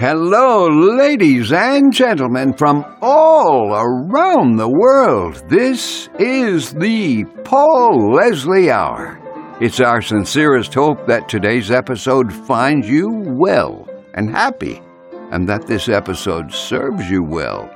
Hello, ladies and gentlemen from all around the world. This is the Paul Leslie Hour. It's our sincerest hope that today's episode finds you well and happy, and that this episode serves you well.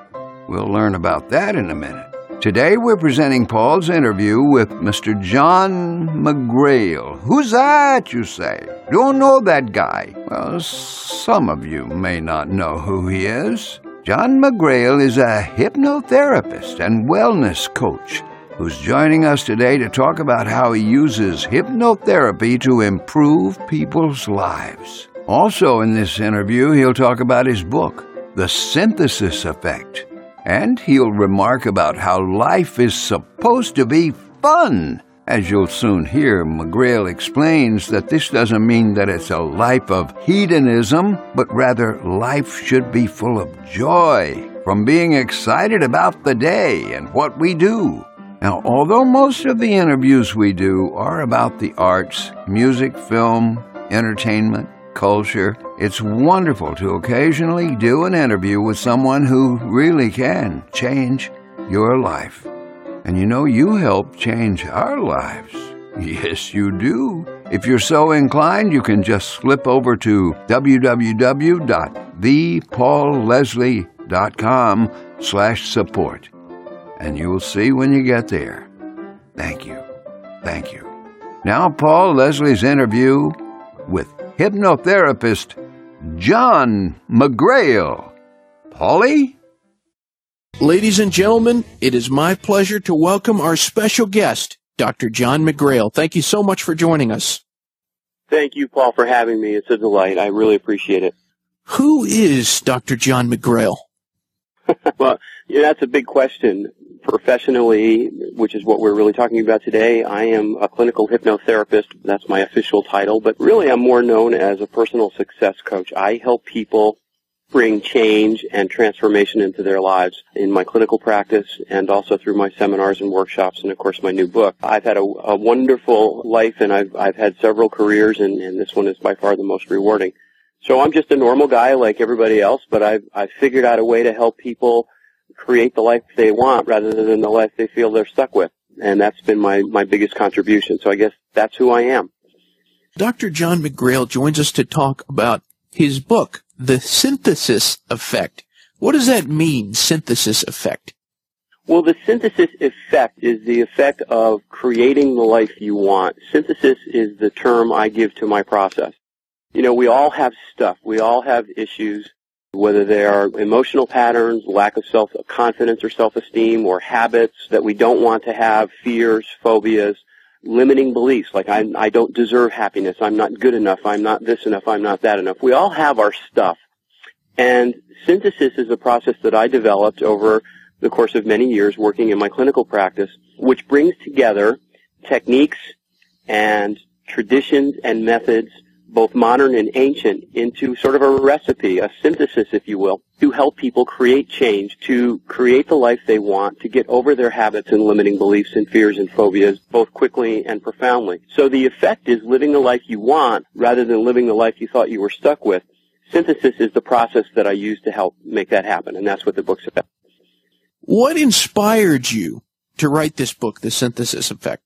We'll learn about that in a minute. Today we're presenting Paul's interview with Mr. John McGrail. Who's that, you say? Don't know that guy. Well, some of you may not know who he is. John McGrail is a hypnotherapist and wellness coach who's joining us today to talk about how he uses hypnotherapy to improve people's lives. Also, in this interview, he'll talk about his book, The Synthesis Effect and he'll remark about how life is supposed to be fun. As you'll soon hear, McGrail explains that this doesn't mean that it's a life of hedonism, but rather life should be full of joy from being excited about the day and what we do. Now, although most of the interviews we do are about the arts, music, film, entertainment, culture, it's wonderful to occasionally do an interview with someone who really can change your life. And you know, you help change our lives. Yes, you do. If you're so inclined, you can just slip over to www.thepaulleslie.com slash support. And you will see when you get there. Thank you. Thank you. Now, Paul Leslie's interview with hypnotherapist John McGrail. Polly? Ladies and gentlemen, it is my pleasure to welcome our special guest, Dr. John McGrail. Thank you so much for joining us. Thank you, Paul, for having me. It's a delight. I really appreciate it. Who is Dr. John McGrail? well, yeah, that's a big question professionally, which is what we're really talking about today, I am a clinical hypnotherapist. That's my official title, but really I'm more known as a personal success coach. I help people bring change and transformation into their lives in my clinical practice and also through my seminars and workshops and of course my new book. I've had a, a wonderful life and I've, I've had several careers and, and this one is by far the most rewarding. So I'm just a normal guy like everybody else, but I've, I've figured out a way to help people create the life they want rather than the life they feel they're stuck with. And that's been my, my biggest contribution. So I guess that's who I am. Dr. John McGrail joins us to talk about his book, The Synthesis Effect. What does that mean, synthesis effect? Well, the synthesis effect is the effect of creating the life you want. Synthesis is the term I give to my process. You know, we all have stuff. We all have issues whether they are emotional patterns, lack of self-confidence or self-esteem, or habits that we don't want to have, fears, phobias, limiting beliefs like I, I don't deserve happiness, I'm not good enough, I'm not this enough, I'm not that enough. We all have our stuff. And synthesis is a process that I developed over the course of many years working in my clinical practice, which brings together techniques and traditions and methods both modern and ancient, into sort of a recipe, a synthesis, if you will, to help people create change, to create the life they want, to get over their habits and limiting beliefs and fears and phobias, both quickly and profoundly. So the effect is living the life you want rather than living the life you thought you were stuck with. Synthesis is the process that I use to help make that happen, and that's what the book's about. What inspired you to write this book, The Synthesis Effect?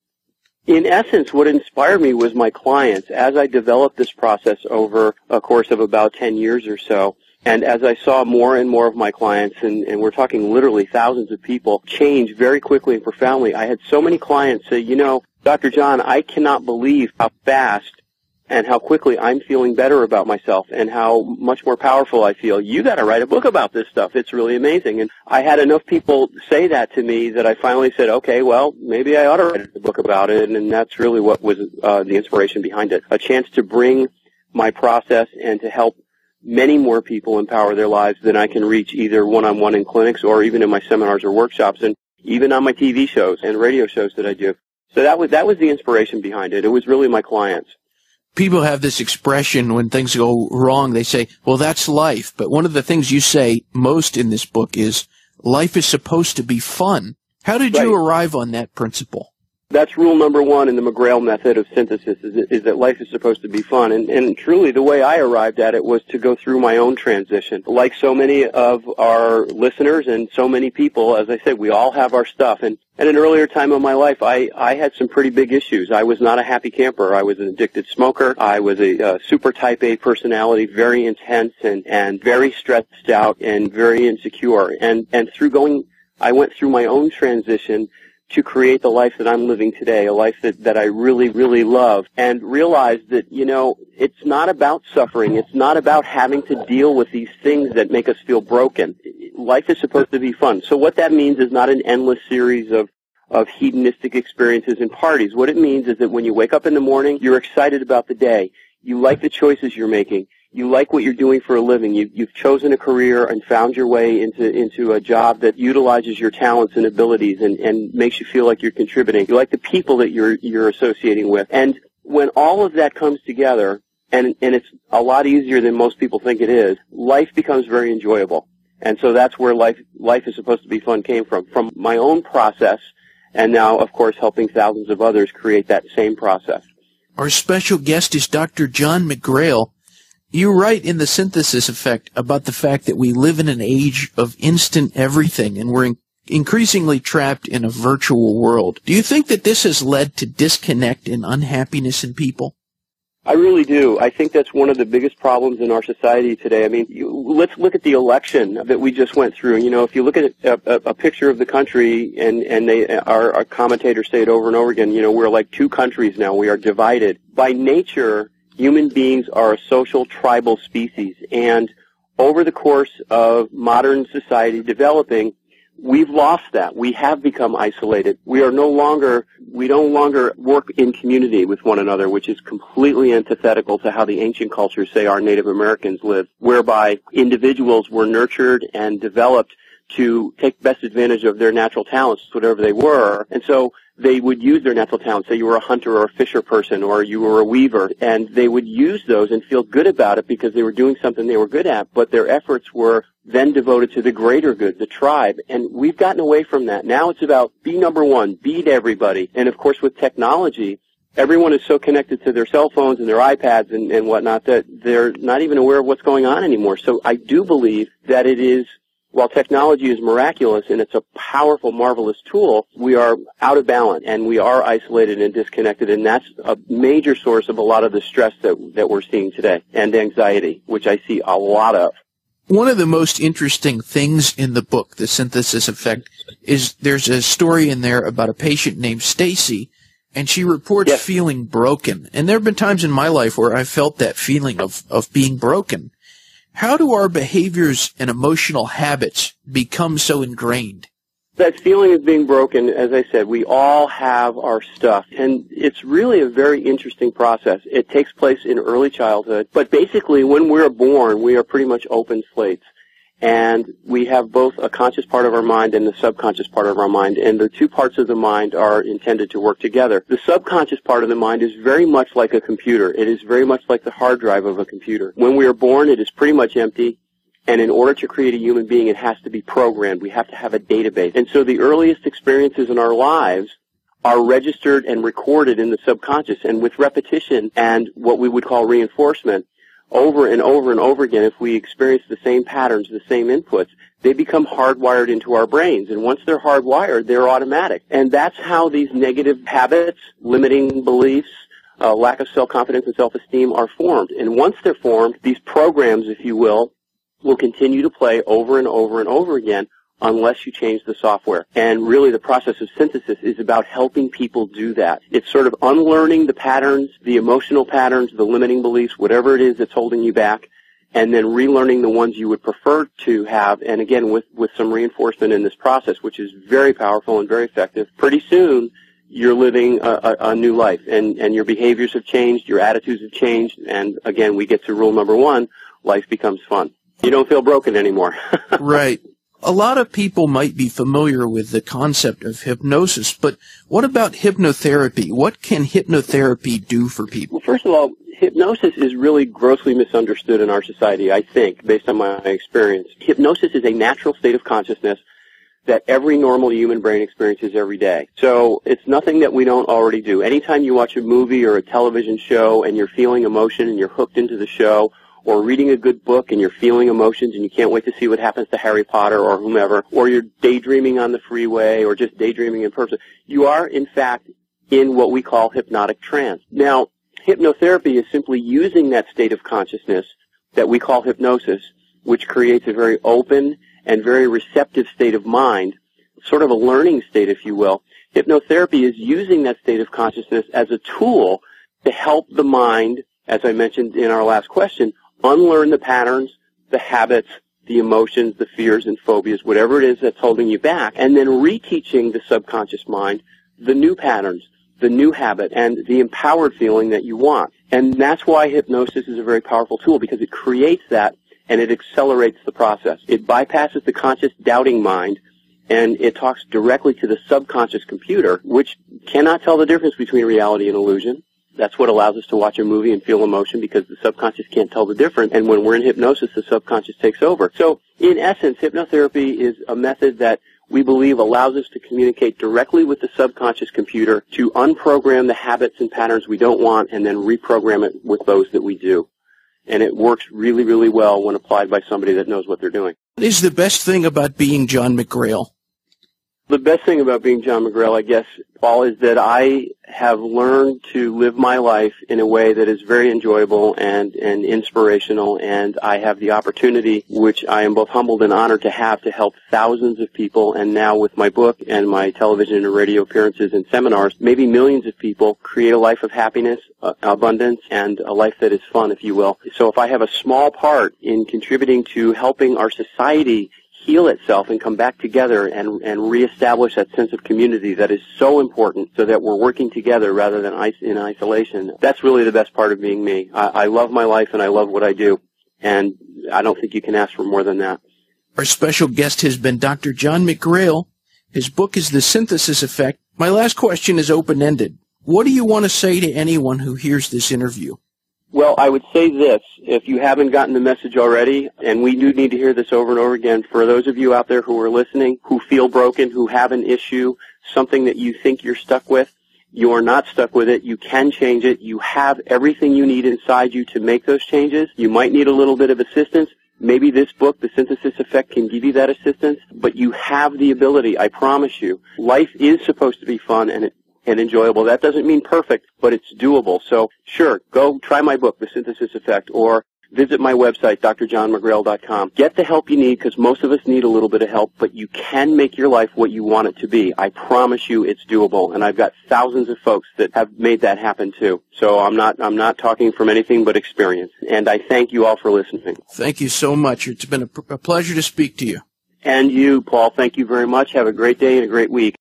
In essence, what inspired me was my clients. As I developed this process over a course of about 10 years or so, and as I saw more and more of my clients, and, and, we're talking literally thousands of people, change very quickly and profoundly, I had so many clients say, you know, Dr. John, I cannot believe how fast and how quickly I'm feeling better about myself and how much more powerful I feel. You got to write a book about this stuff. It's really amazing. And I had enough people say that to me that I finally said, okay, well, maybe I ought to write a book about it. And that's really what was uh, the inspiration behind it. A chance to bring my process and to help many more people empower their lives than I can reach either one-on-one in clinics or even in my seminars or workshops and even on my TV shows and radio shows that I do. So that was, that was the inspiration behind it. It was really my clients people have this expression when things go wrong. They say, well, that's life. But one of the things you say most in this book is life is supposed to be fun. How did right. you arrive on that principle? That's rule number one in the McGrail method of synthesis is, is that life is supposed to be fun. And, and truly the way I arrived at it was to go through my own transition. Like so many of our listeners and so many people, as I said, we all have our stuff. And at an earlier time of my life, I, I had some pretty big issues. I was not a happy camper. I was an addicted smoker. I was a, a super type A personality, very intense and, and very stressed out and very insecure. And, and through going, I went through my own transition to create the life that I'm living today, a life that, that I really, really love, and realize that, you know, it's not about suffering. It's not about having to deal with these things that make us feel broken. Life is supposed to be fun. So what that means is not an endless series of of hedonistic experiences and parties. What it means is that when you wake up in the morning, you're excited about the day. You like the choices you're making you like what you're doing for a living. You, you've chosen a career and found your way into into a job that utilizes your talents and abilities and, and makes you feel like you're contributing. You like the people that you're you're associating with. And when all of that comes together, and and it's a lot easier than most people think it is, life becomes very enjoyable. And so that's where life life is supposed to be fun came from. From my own process, and now of course helping thousands of others create that same process. Our special guest is Dr. John McGrail. You write in the synthesis effect about the fact that we live in an age of instant everything and we're in- increasingly trapped in a virtual world. Do you think that this has led to disconnect and unhappiness in people? I really do. I think that's one of the biggest problems in our society today. I mean, you, let's look at the election that we just went through. You know, if you look at a, a, a picture of the country, and and they, our, our commentators say it over and over again. You know, we're like two countries now. We are divided by nature human beings are a social tribal species and over the course of modern society developing, we've lost that. We have become isolated. We are no longer, we no longer work in community with one another, which is completely antithetical to how the ancient cultures say our Native Americans lived, whereby individuals were nurtured and developed to take best advantage of their natural talents, whatever they were. And so they would use their natural talents. Say you were a hunter or a fisher person or you were a weaver and they would use those and feel good about it because they were doing something they were good at, but their efforts were then devoted to the greater good, the tribe. And we've gotten away from that. Now it's about be number one, beat everybody. And of course with technology, everyone is so connected to their cell phones and their iPads and, and whatnot that they're not even aware of what's going on anymore. So I do believe that it is while technology is miraculous and it's a powerful, marvelous tool, we are out of balance and we are isolated and disconnected and that's a major source of a lot of the stress that, that we're seeing today and anxiety, which I see a lot of. One of the most interesting things in the book, The Synthesis Effect, is there's a story in there about a patient named Stacy and she reports yes. feeling broken. And there have been times in my life where I felt that feeling of, of being broken. How do our behaviors and emotional habits become so ingrained? That feeling of being broken, as I said, we all have our stuff. And it's really a very interesting process. It takes place in early childhood. But basically, when we're born, we are pretty much open slates and we have both a conscious part of our mind and the subconscious part of our mind, and the two parts of the mind are intended to work together. The subconscious part of the mind is very much like a computer. It is very much like the hard drive of a computer. When we are born, it is pretty much empty. And in order to create a human being, it has to be programmed. We have to have a database. And so the earliest experiences in our lives are registered and recorded in the subconscious. And with repetition and what we would call reinforcement, over and over and over again, if we experience the same patterns, the same inputs, they become hardwired into our brains. And once they're hardwired, they're automatic. And that's how these negative habits, limiting beliefs, uh, lack of self-confidence and self-esteem are formed. And once they're formed, these programs, if you will, will continue to play over and over and over again unless you change the software. And really the process of synthesis is about helping people do that. It's sort of unlearning the patterns, the emotional patterns, the limiting beliefs, whatever it is that's holding you back, and then relearning the ones you would prefer to have, and again with, with some reinforcement in this process, which is very powerful and very effective. Pretty soon, you're living a, a, a new life, and, and your behaviors have changed, your attitudes have changed, and again, we get to rule number one, life becomes fun. You don't feel broken anymore. right. A lot of people might be familiar with the concept of hypnosis, but what about hypnotherapy? What can hypnotherapy do for people? Well, first of all, hypnosis is really grossly misunderstood in our society, I think, based on my experience. Hypnosis is a natural state of consciousness that every normal human brain experiences every day. So it's nothing that we don't already do. Anytime you watch a movie or a television show and you're feeling emotion and you're hooked into the show, or reading a good book and you're feeling emotions and you can't wait to see what happens to Harry Potter or whomever, or you're daydreaming on the freeway or just daydreaming in person, you are in fact in what we call hypnotic trance. Now, hypnotherapy is simply using that state of consciousness that we call hypnosis, which creates a very open and very receptive state of mind, sort of a learning state, if you will. Hypnotherapy is using that state of consciousness as a tool to help the mind, as I mentioned in our last question, unlearn the patterns, the habits, the emotions, the fears and phobias, whatever it is that's holding you back, and then reteaching the subconscious mind the new patterns, the new habit, and the empowered feeling that you want. And that's why hypnosis is a very powerful tool because it creates that and it accelerates the process. It bypasses the conscious doubting mind and it talks directly to the subconscious computer, which cannot tell the difference between reality and illusion. That's what allows us to watch a movie and feel emotion because the subconscious can't tell the difference. And when we're in hypnosis, the subconscious takes over. So in essence, hypnotherapy is a method that we believe allows us to communicate directly with the subconscious computer to unprogram the habits and patterns we don't want and then reprogram it with those that we do. And it works really, really well when applied by somebody that knows what they're doing. What is the best thing about being John McGrail? The best thing about being John McGrail, I guess, Paul, is that I have learned to live my life in a way that is very enjoyable and, and inspirational, and I have the opportunity, which I am both humbled and honored to have, to help thousands of people, and now with my book and my television and radio appearances and seminars, maybe millions of people create a life of happiness, uh, abundance, and a life that is fun, if you will. So if I have a small part in contributing to helping our society heal itself and come back together and, and reestablish that sense of community that is so important so that we're working together rather than in isolation. That's really the best part of being me. I, I love my life and I love what I do. And I don't think you can ask for more than that. Our special guest has been Dr. John McGrail. His book is The Synthesis Effect. My last question is open-ended. What do you want to say to anyone who hears this interview? Well, I would say this, if you haven't gotten the message already, and we do need to hear this over and over again, for those of you out there who are listening, who feel broken, who have an issue, something that you think you're stuck with, you are not stuck with it. You can change it. You have everything you need inside you to make those changes. You might need a little bit of assistance. Maybe this book, The Synthesis Effect, can give you that assistance, but you have the ability, I promise you. Life is supposed to be fun, and it and enjoyable. That doesn't mean perfect, but it's doable. So sure, go try my book, The Synthesis Effect, or visit my website, drjohnmcgrail.com. Get the help you need because most of us need a little bit of help, but you can make your life what you want it to be. I promise you it's doable. And I've got thousands of folks that have made that happen too. So I'm not, I'm not talking from anything but experience. And I thank you all for listening. Thank you so much. It's been a, a pleasure to speak to you. And you, Paul, thank you very much. Have a great day and a great week.